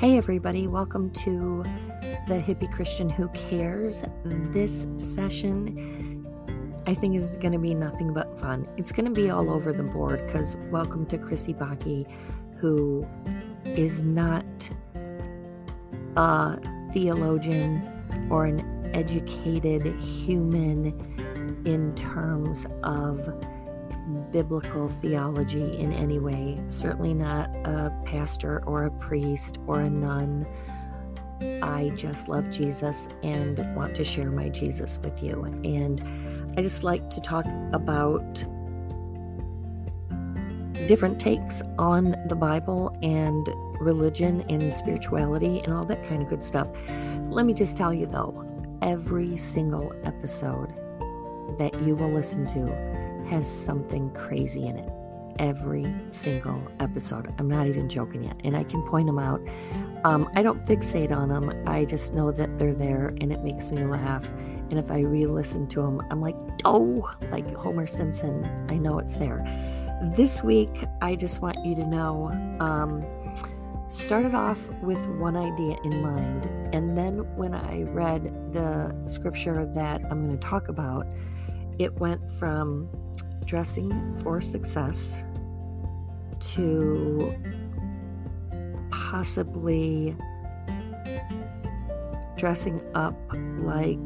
Hey, everybody, welcome to the Hippie Christian Who Cares. This session, I think, is going to be nothing but fun. It's going to be all over the board because welcome to Krissy Bakke, who is not a theologian or an educated human in terms of biblical theology in any way, certainly not a pastor or a priest or a nun. I just love Jesus and want to share my Jesus with you. And I just like to talk about different takes on the Bible and religion and spirituality and all that kind of good stuff. Let me just tell you though, every single episode that you will listen to has something crazy in it. Every single episode. I'm not even joking yet. And I can point them out. Um, I don't fixate on them. I just know that they're there and it makes me laugh. And if I re listen to them, I'm like, oh, like Homer Simpson. I know it's there. This week, I just want you to know um, started off with one idea in mind. And then when I read the scripture that I'm going to talk about, it went from dressing for success to possibly dressing up like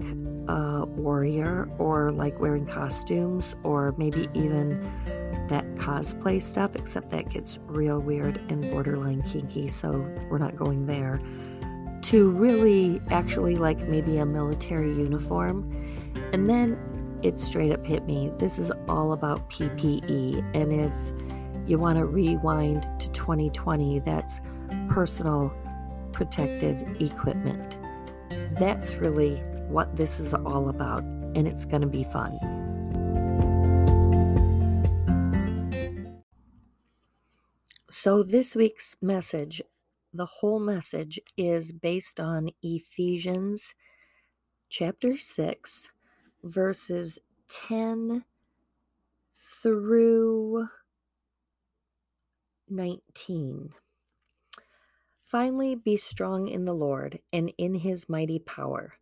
a warrior or like wearing costumes or maybe even that cosplay stuff, except that gets real weird and borderline kinky, so we're not going there. To really actually like maybe a military uniform. And then it straight up hit me. This is all about PPE. And if you want to rewind to 2020, that's personal protective equipment. That's really what this is all about, and it's going to be fun. So, this week's message, the whole message is based on Ephesians chapter 6, verses 10 through 19. Finally, be strong in the Lord and in his mighty power.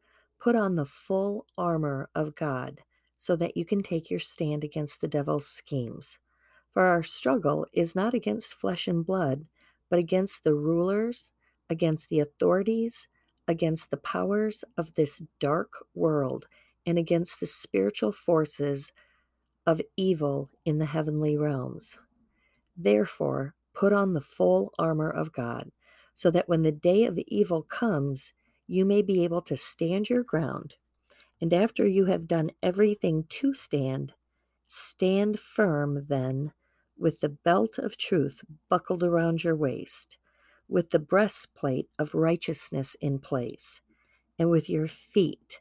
Put on the full armor of God so that you can take your stand against the devil's schemes. For our struggle is not against flesh and blood, but against the rulers, against the authorities, against the powers of this dark world and against the spiritual forces of evil in the heavenly realms. Therefore, put on the full armor of God, so that when the day of evil comes, you may be able to stand your ground. And after you have done everything to stand, stand firm then, with the belt of truth buckled around your waist, with the breastplate of righteousness in place, and with your feet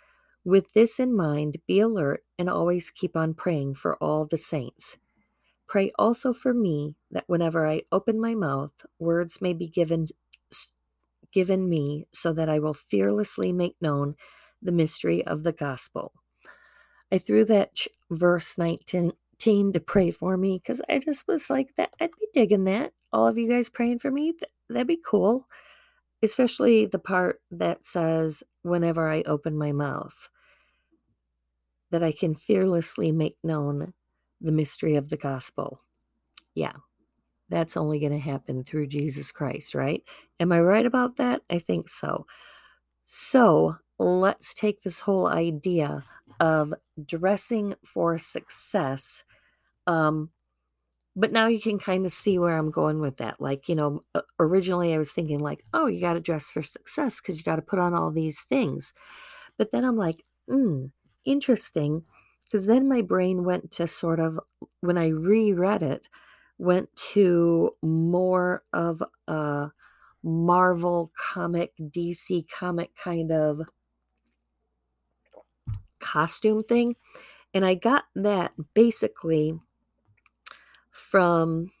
with this in mind, be alert and always keep on praying for all the saints. Pray also for me that whenever I open my mouth, words may be given given me so that I will fearlessly make known the mystery of the gospel. I threw that ch- verse 19 to pray for me because I just was like that I'd be digging that. All of you guys praying for me, th- that'd be cool especially the part that says, whenever I open my mouth, that I can fearlessly make known the mystery of the gospel. Yeah, that's only going to happen through Jesus Christ, right? Am I right about that? I think so. So let's take this whole idea of dressing for success um, but now you can kind of see where I'm going with that. Like, you know, originally I was thinking, like, oh, you got to dress for success because you got to put on all these things. But then I'm like, hmm, interesting. Because then my brain went to sort of, when I reread it, went to more of a Marvel comic, DC comic kind of costume thing. And I got that basically from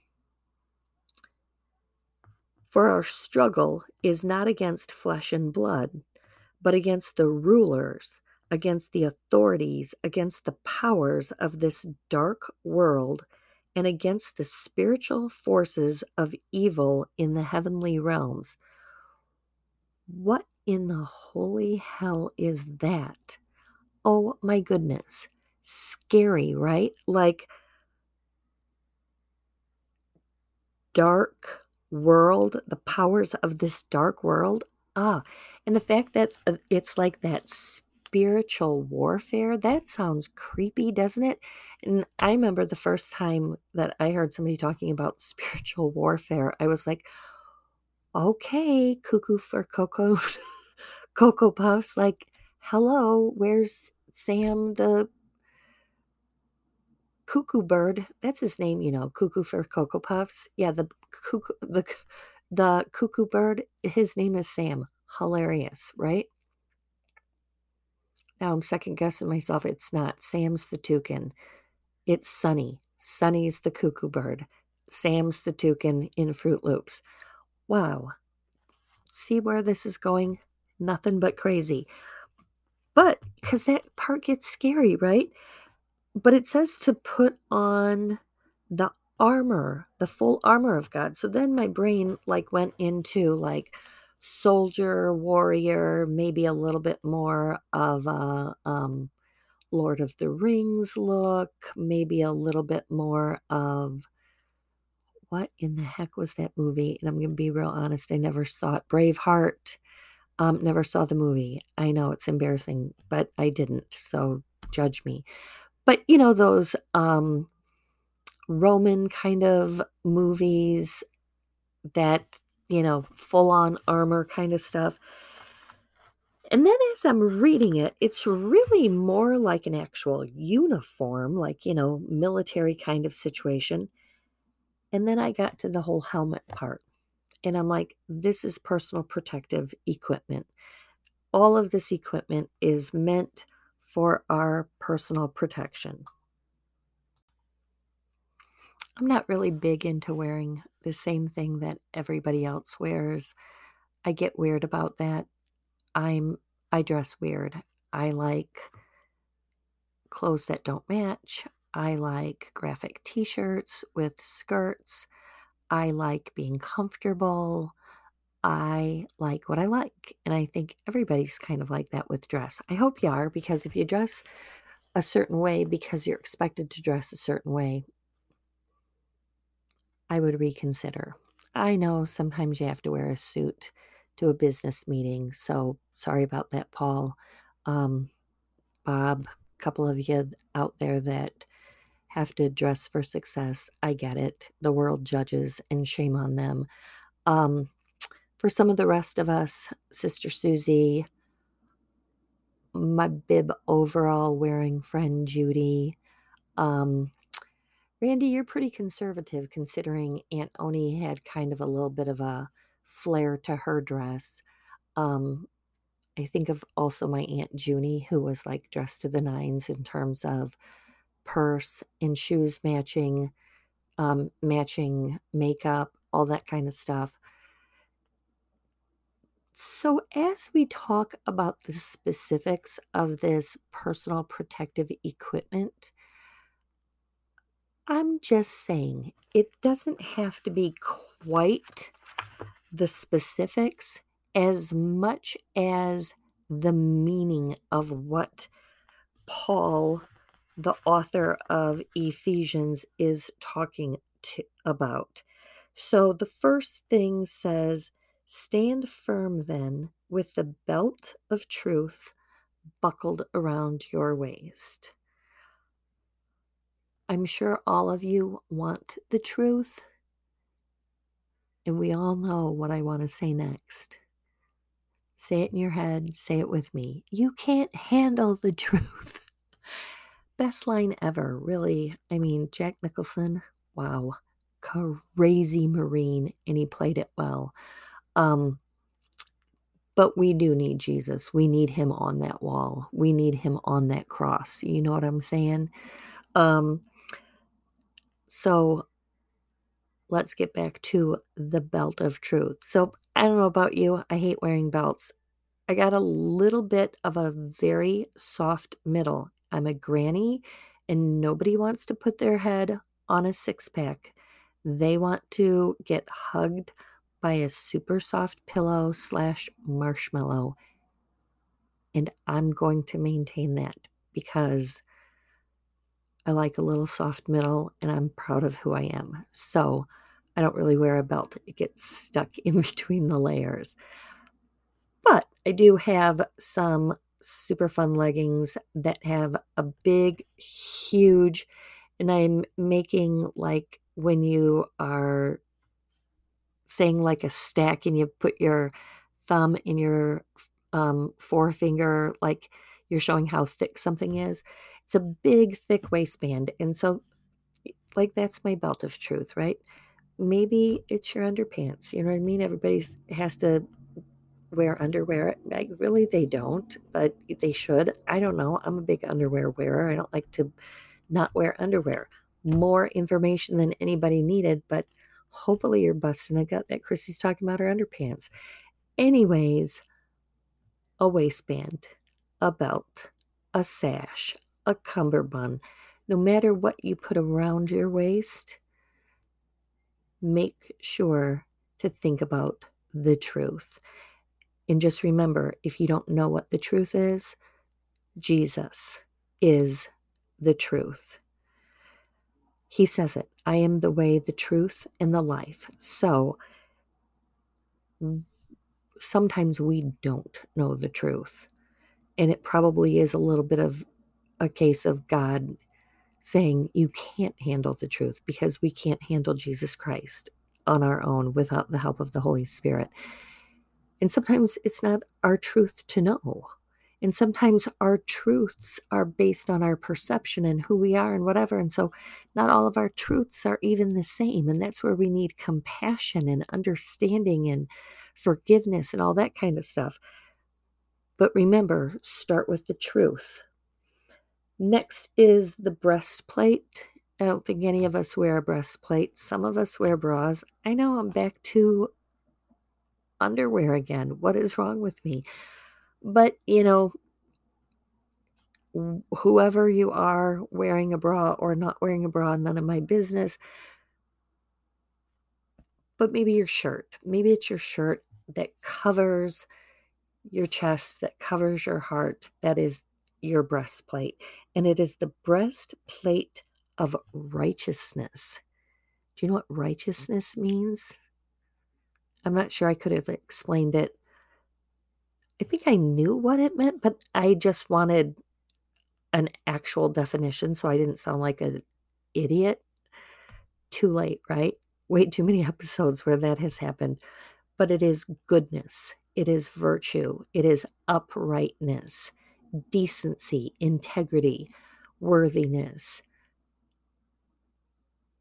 For our struggle is not against flesh and blood, but against the rulers, against the authorities, against the powers of this dark world, and against the spiritual forces of evil in the heavenly realms. What in the holy hell is that? Oh my goodness. Scary, right? Like dark world, the powers of this dark world. Ah, and the fact that uh, it's like that spiritual warfare, that sounds creepy, doesn't it? And I remember the first time that I heard somebody talking about spiritual warfare, I was like, okay, cuckoo for Cocoa, Cocoa Puffs. Like, hello, where's Sam the Cuckoo Bird? That's his name, you know, Cuckoo for Cocoa Puffs. Yeah, the cuckoo, the the cuckoo bird. His name is Sam. Hilarious, right? Now I'm second guessing myself. It's not. Sam's the toucan. It's Sunny. Sunny's the cuckoo bird. Sam's the toucan in Froot Loops. Wow. See where this is going? Nothing but crazy. But because that part gets scary, right? But it says to put on the armor, the full armor of God. So then my brain like went into like soldier, warrior, maybe a little bit more of a um, Lord of the Rings look, maybe a little bit more of what in the heck was that movie? And I'm going to be real honest, I never saw it. Braveheart. Um, never saw the movie. I know it's embarrassing, but I didn't. So judge me. But you know those um, Roman kind of movies that you know full on armor kind of stuff. And then as I'm reading it, it's really more like an actual uniform, like, you know, military kind of situation. And then I got to the whole helmet part. And I'm like, this is personal protective equipment. All of this equipment is meant for our personal protection. I'm not really big into wearing the same thing that everybody else wears. I get weird about that. I'm I dress weird. I like clothes that don't match. I like graphic t-shirts with skirts. I like being comfortable. I like what I like. And I think everybody's kind of like that with dress. I hope you are, because if you dress a certain way because you're expected to dress a certain way, I would reconsider. I know sometimes you have to wear a suit to a business meeting. So sorry about that, Paul. Um, Bob, a couple of you out there that have to dress for success. I get it. The world judges, and shame on them. Um, for some of the rest of us, Sister Susie, my bib overall wearing friend Judy. Um, Randy, you're pretty conservative considering Aunt Oni had kind of a little bit of a flair to her dress. Um, I think of also my Aunt Junie, who was like dressed to the nines in terms of purse and shoes matching, um, matching makeup, all that kind of stuff. So, as we talk about the specifics of this personal protective equipment, I'm just saying it doesn't have to be quite the specifics as much as the meaning of what Paul, the author of Ephesians, is talking to, about. So the first thing says, Stand firm then with the belt of truth buckled around your waist. I'm sure all of you want the truth, and we all know what I want to say next. Say it in your head, say it with me. You can't handle the truth. Best line ever, really. I mean, Jack Nicholson, wow, crazy Marine, and he played it well. Um, but we do need Jesus. We need him on that wall. We need him on that cross. You know what I'm saying? Um, so let's get back to the belt of truth. So I don't know about you. I hate wearing belts. I got a little bit of a very soft middle. I'm a granny and nobody wants to put their head on a six pack. They want to get hugged by a super soft pillow slash marshmallow. And I'm going to maintain that because I like a little soft middle and I'm proud of who I am. So I don't really wear a belt, it gets stuck in between the layers. But I do have some super fun leggings that have a big, huge, and I'm making like when you are saying like a stack and you put your thumb in your um, forefinger, like you're showing how thick something is. It's a big, thick waistband. And so, like, that's my belt of truth, right? Maybe it's your underpants. You know what I mean? Everybody has to wear underwear. Like, really, they don't, but they should. I don't know. I'm a big underwear wearer. I don't like to not wear underwear. More information than anybody needed, but hopefully you're busting a gut that Krissy's talking about her underpants. Anyways, a waistband, a belt, a sash, a cummerbund, no matter what you put around your waist, make sure to think about the truth. And just remember if you don't know what the truth is, Jesus is the truth. He says it I am the way, the truth, and the life. So sometimes we don't know the truth. And it probably is a little bit of a case of God saying, You can't handle the truth because we can't handle Jesus Christ on our own without the help of the Holy Spirit. And sometimes it's not our truth to know. And sometimes our truths are based on our perception and who we are and whatever. And so not all of our truths are even the same. And that's where we need compassion and understanding and forgiveness and all that kind of stuff. But remember, start with the truth. Next is the breastplate. I don't think any of us wear a breastplate. Some of us wear bras. I know I'm back to underwear again. What is wrong with me? But, you know, whoever you are wearing a bra or not wearing a bra, none of my business. But maybe your shirt, maybe it's your shirt that covers your chest, that covers your heart, that is your breastplate. And it is the breastplate of righteousness. Do you know what righteousness means? I'm not sure I could have explained it. I think I knew what it meant, but I just wanted an actual definition so I didn't sound like an idiot. Too late, right? Way too many episodes where that has happened. But it is goodness, it is virtue, it is uprightness, decency, integrity, worthiness,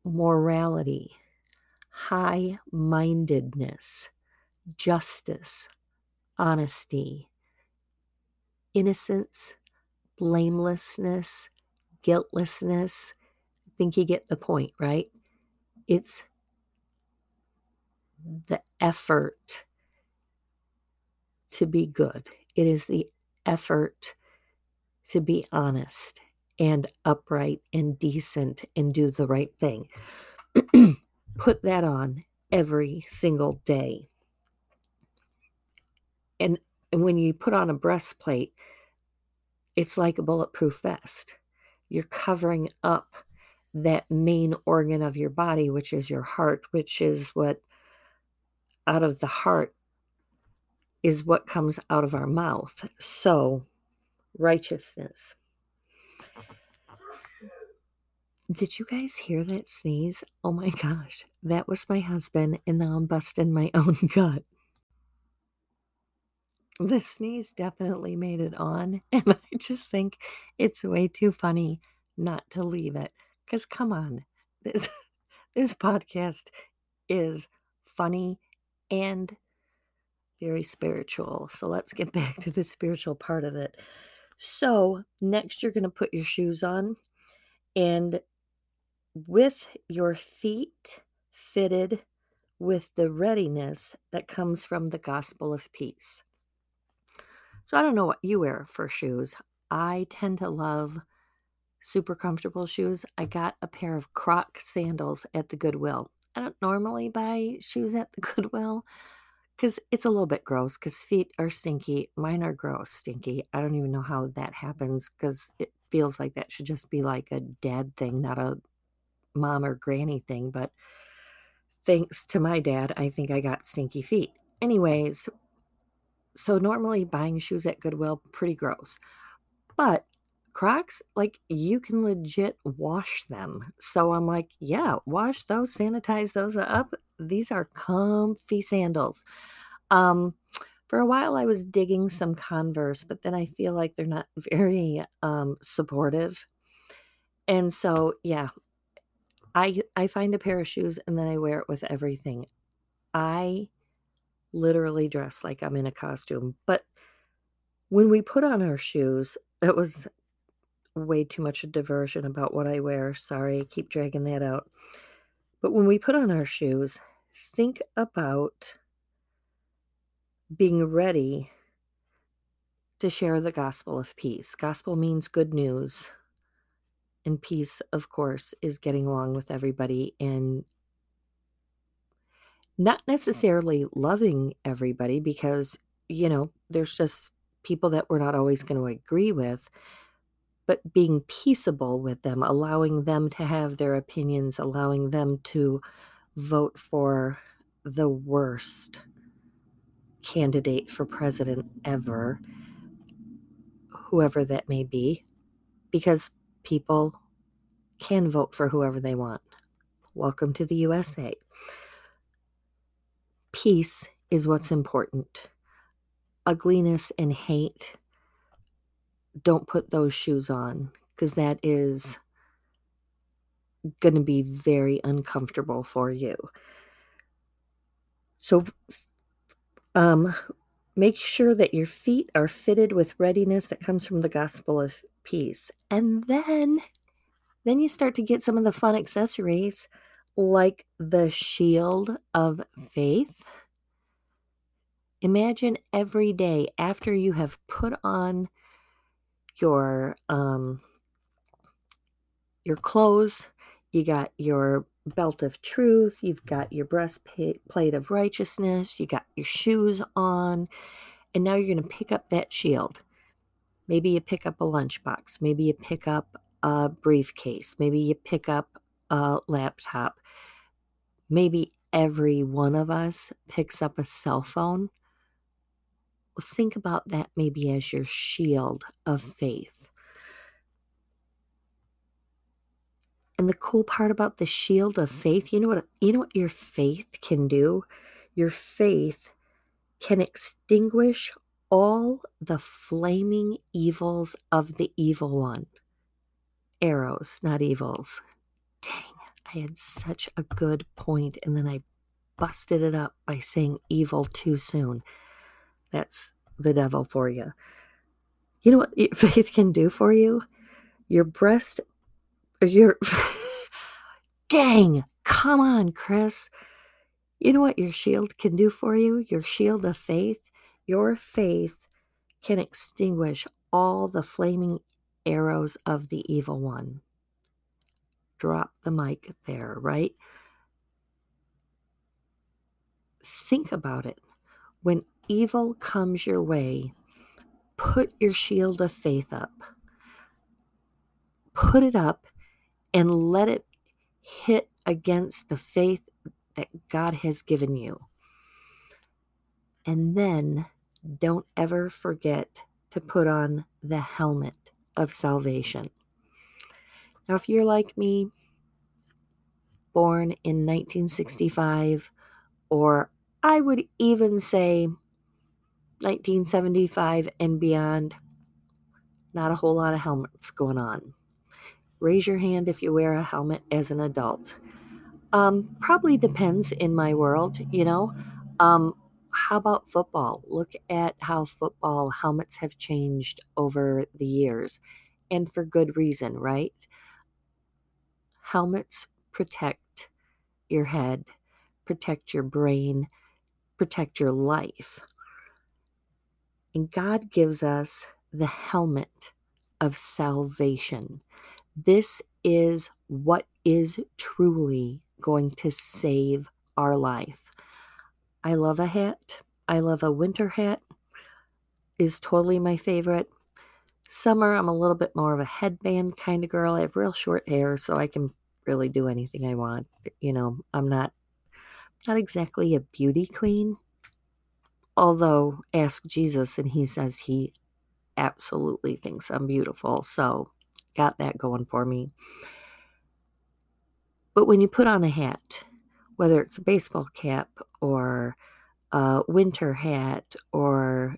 morality, high mindedness, justice, honesty, innocence, blamelessness, guiltlessness. I think you get the point, right? It's the effort to be good. It is the effort to be honest and upright and decent and do the right thing. Put that on every single day. And, and when you put on a breastplate, it's like a bulletproof vest. You're covering up that main organ of your body, which is your heart, which is what out of the heart is what comes out of our mouth. So, righteousness. Did you guys hear that sneeze? Oh my gosh, that was my husband, and now I'm busting my own gut. The sneeze definitely made it on, and I just think it's way too funny not to leave it. Because come on, this this podcast is funny and very spiritual. So let's get back to the spiritual part of it. So, next, you're going to put your shoes on, and with your feet fitted with the readiness that comes from the gospel of peace. So, I don't know what you wear for shoes. I tend to love super comfortable shoes. I got a pair of Croc sandals at the Goodwill. I don't normally buy shoes at the Goodwill because it's a little bit gross because feet are stinky. Mine are gross, stinky. I don't even know how that happens because it feels like that should just be like a dad thing, not a mom or granny thing. But thanks to my dad, I think I got stinky feet. Anyways, so normally buying shoes at Goodwill, pretty gross. But Crocs, like you can legit wash them. So I'm like, yeah, wash those, sanitize those up. These are comfy sandals. Um, for a while I was digging some Converse, but then I feel like they're not very um supportive. And so, yeah, I I find a pair of shoes and then I wear it with everything. I literally dress like I'm in a costume. But when we put on our shoes, it was way too much a diversion about what I wear. Sorry, I keep dragging that out. But when we put on our shoes, think about being ready to share the gospel of peace. Gospel means good news. And peace, of course, is getting along with everybody and not necessarily loving everybody because, you know, there's just people that we're not always going to agree with but being peaceable with them, allowing them to have their opinions, allowing them to vote for the worst candidate for president ever, whoever that may be, because people can vote for whoever they want. Welcome to the USA. Peace is what's important. Ugliness and hate don't put those shoes on because that is going to be very uncomfortable for you. So, um, make sure that your feet are fitted with readiness that comes from the gospel of peace. And then, then you start to get some of the fun accessories like the shield of faith. Imagine every day after you have put on your um your clothes, you got your belt of truth, you've got your breastplate of righteousness, you got your shoes on, and now you're going to pick up that shield. Maybe you pick up a lunchbox, maybe you pick up a briefcase, maybe you pick up a laptop. Maybe every one of us picks up a cell phone. Think about that maybe as your shield of mm. faith And the cool part about the shield of mm-hmm. faith, you know what you know what your faith can do? Your faith can extinguish all the flaming evils of the evil one. Arrows, not evils. Dang, I had such a good point and then I busted it up by saying evil too soon. That's the devil for you. You know what faith can do for you? Your breast your dang, come on, Chris. You know what your shield can do for you? Your shield of faith? Your faith can extinguish all the flaming arrows of the evil one. Drop the mic there, right? Think about it. When evil comes your way, put your shield of faith up. Put it up and let it hit against the faith that God has given you. And then don't ever forget to put on the helmet of salvation. Now, if you're like me, born in 1965, or I would even say 1975 and beyond, not a whole lot of helmets going on. Raise your hand if you wear a helmet as an adult. Um, probably depends in my world, you know. Um, how about football? Look at how football helmets have changed over the years, and for good reason, right? Helmets protect your head, protect your brain, protect your life. And God gives us the helmet of salvation. This is what is truly going to save our life. I love a hat. I love a winter hat is totally my favorite. Summer, I'm a little bit more of a headband kind of girl. I have real short hair, so I can really do anything I want. You know, I'm not not exactly a beauty queen. Although ask Jesus and he says he absolutely thinks I'm beautiful. So, got that going for me. But when you put on a hat, whether it's a baseball cap or a winter hat or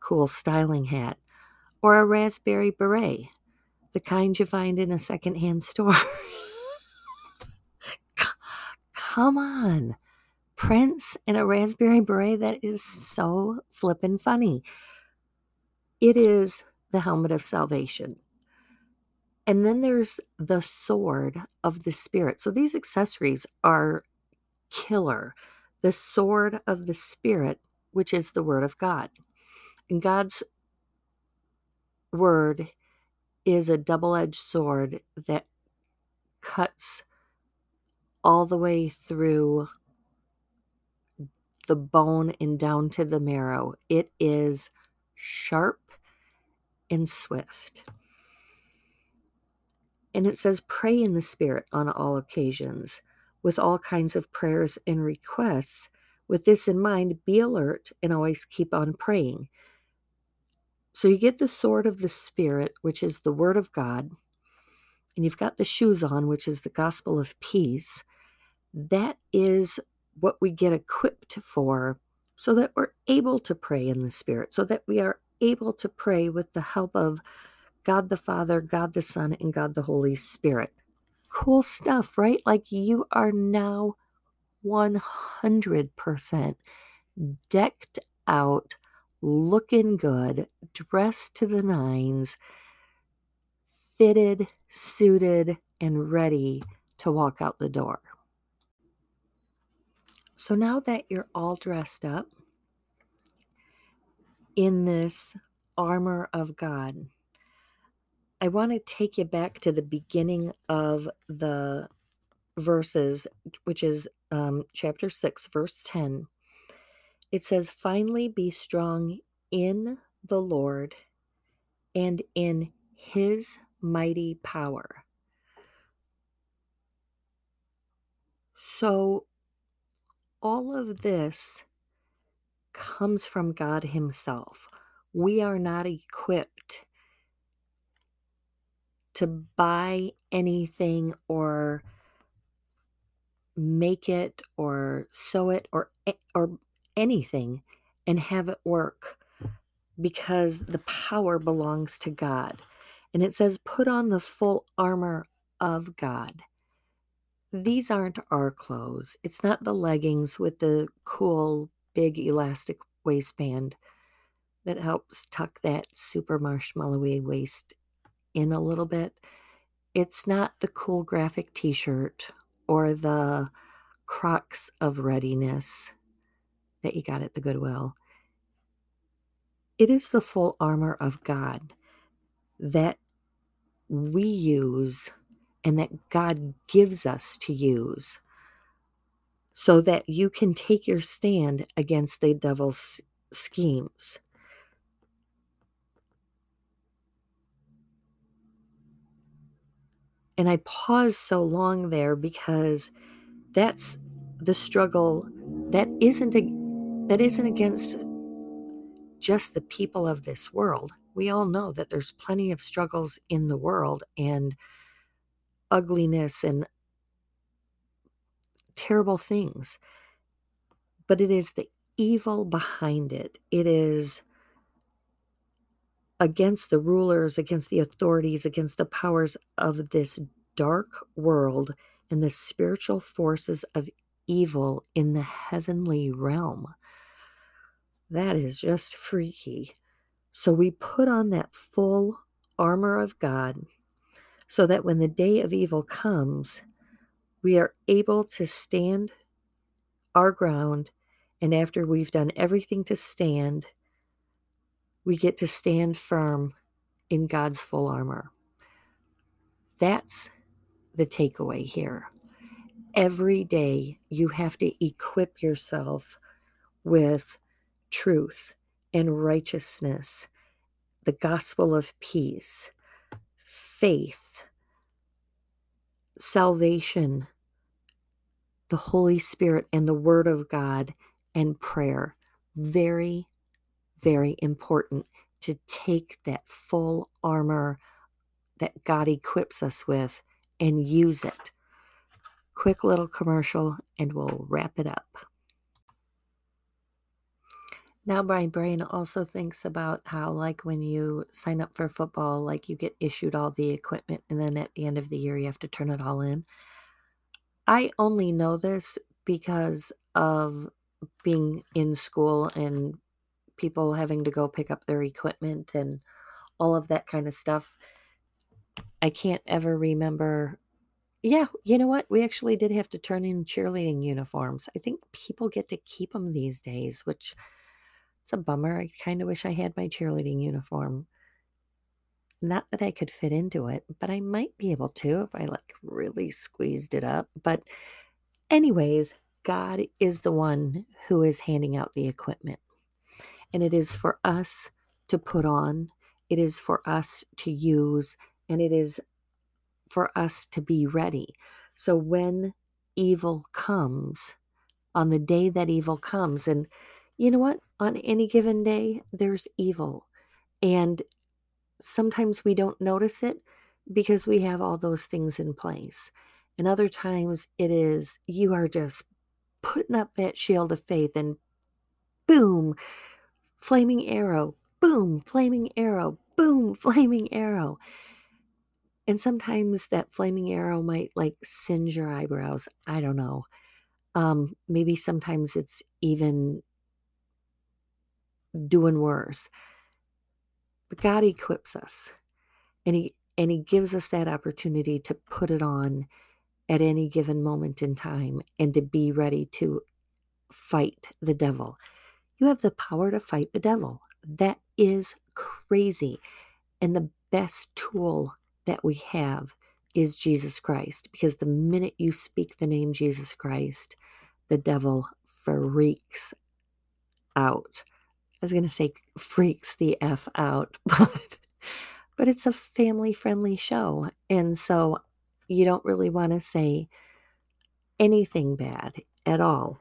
cool styling hat or a raspberry beret, the kind you find in a secondhand store. Come on. Prince in a raspberry beret, that is so flippin' funny. It is the helmet of salvation. And then there's the sword of the Spirit. So these accessories are killer. The sword of the Spirit, which is the Word of God. And God's Word is a double edged sword that cuts all the way through the bone and down to the marrow. It is sharp and swift. And it says, pray in the Spirit on all occasions with all kinds of prayers and requests. With this in mind, be alert and always keep on praying. So you get the sword of the Spirit, which is the Word of God, and you've got the shoes on, which is the gospel of peace. That is what we get equipped for so that we're able to pray in the Spirit, so that we are able to pray with the help of God the Father, God the Son, and God the Holy Spirit. Cool stuff, right? Like you are now 100% decked out, looking good, dressed to the nines, fitted, suited, and ready to walk out the door. So now that you're all dressed up in this armor of God, I want to take you back to the beginning of the verses, which is um, chapter 6, verse 10. It says, Finally, be strong in the Lord and in his mighty power. So, all of this comes from God Himself. We are not equipped to buy anything or make it or sew it or or anything and have it work because the power belongs to God. And it says put on the full armor of God these aren't our clothes. It's not the leggings with the cool big elastic waistband that helps tuck that super marshmallowy waist in a little bit. It's not the cool graphic t shirt or the Crocs of readiness that you got at the Goodwill. It is the full armor of God that we use and that God gives us to use so that you can take your stand against the devil's schemes. And I pause so long there because that's the struggle that isn't a, that isn't against just the people of this world. We all know that there's plenty of struggles in the world and ugliness and terrible things. But it is the evil behind it. It is against the rulers, against the authorities, against the powers of this dark world and the spiritual forces of evil in the heavenly realm. that is just freaky. So we put on that full armor of God so that when the day of evil comes, we are able to stand our ground. And after we've done everything to stand, we get to stand firm in God's full armor. That's the takeaway here. Every day, you have to equip yourself with truth and righteousness, the gospel of peace, faith, salvation, the Holy Spirit, and the Word of God, and prayer. Very, very important to take that full armor that God equips us with and use it. Quick little commercial, and we'll wrap it up. Now, my brain also thinks about how, like, when you sign up for football, like, you get issued all the equipment, and then at the end of the year, you have to turn it all in. I only know this because of being in school and people having to go pick up their equipment and all of that kind of stuff. I can't ever remember. Yeah, you know what? We actually did have to turn in cheerleading uniforms. I think people get to keep them these days, which it's a bummer. I kind of wish I had my cheerleading uniform. Not that I could fit into it, but I might be able to if I like really squeezed it up. But, anyways, God is the one who is handing out the equipment. And it is for us to put on, it is for us to use, and it is for us to be ready. So when evil comes, on the day that evil comes, and you know what? On any given day, there's evil. And sometimes we don't notice it because we have all those things in place. And other times it is you are just putting up that shield of faith and boom, flaming arrow, boom, flaming arrow, boom, flaming arrow. And sometimes that flaming arrow might like singe your eyebrows. I don't know. Um, maybe sometimes it's even doing worse. But God equips us and he and he gives us that opportunity to put it on at any given moment in time and to be ready to fight the devil. You have the power to fight the devil. That is crazy. And the best tool that we have is Jesus Christ because the minute you speak the name Jesus Christ, the devil freaks out. Was going to say freaks the F out, but, but it's a family friendly show. And so you don't really want to say anything bad at all.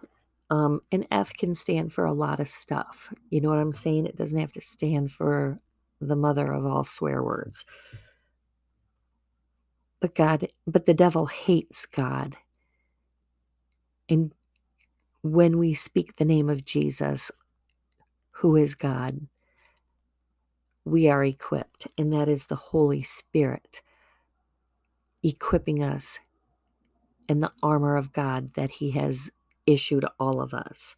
Um, an F can stand for a lot of stuff. You know what I'm saying? It doesn't have to stand for the mother of all swear words. But God, but the devil hates God. And when we speak the name of Jesus, who is God, we are equipped, and that is the Holy Spirit equipping us in the armor of God that He has issued all of us.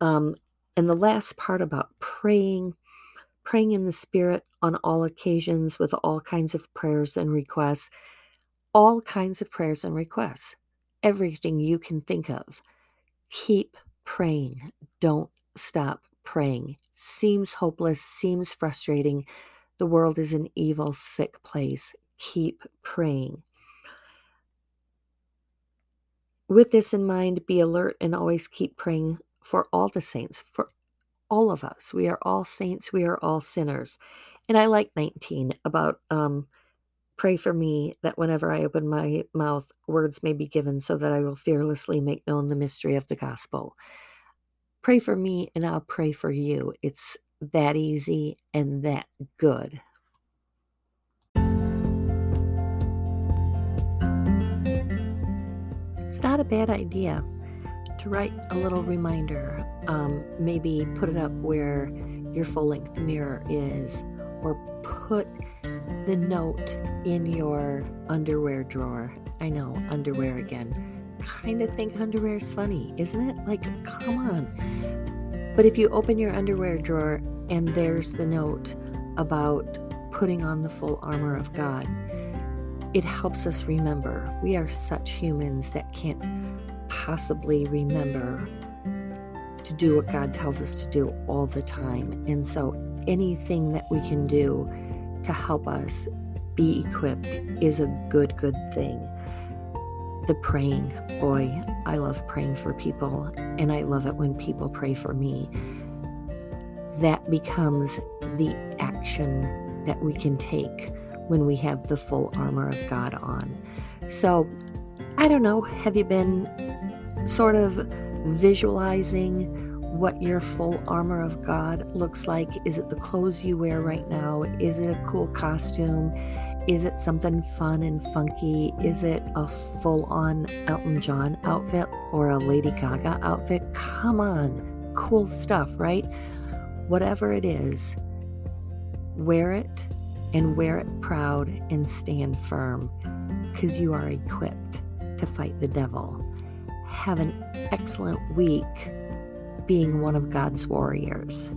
Um, and the last part about praying, praying in the Spirit on all occasions with all kinds of prayers and requests, all kinds of prayers and requests, everything you can think of. Keep praying. Don't stop praying. Seems hopeless, seems frustrating. The world is an evil, sick place. Keep praying. With this in mind, be alert and always keep praying for all the saints, for all of us. We are all saints, we are all sinners. And I like 19 about um, pray for me that whenever I open my mouth, words may be given so that I will fearlessly make known the mystery of the gospel. Pray for me and I'll pray for you. It's that easy and that good. It's not a bad idea to write a little reminder. Um, maybe put it up where your full length mirror is, or put the note in your underwear drawer. I know, underwear again kind of think underwear is funny, isn't it? Like, come on. But if you open your underwear drawer and there's the note about putting on the full armor of God, it helps us remember we are such humans that can't possibly remember to do what God tells us to do all the time. And so anything that we can do to help us be equipped is a good, good thing. The praying, boy, I love praying for people, and I love it when people pray for me. That becomes the action that we can take when we have the full armor of God on. So, I don't know, have you been sort of visualizing what your full armor of God looks like? Is it the clothes you wear right now? Is it a cool costume? Is it something fun and funky? Is it a full on Elton John outfit or a Lady Gaga outfit? Come on, cool stuff, right? Whatever it is, wear it and wear it proud and stand firm because you are equipped to fight the devil. Have an excellent week being one of God's warriors.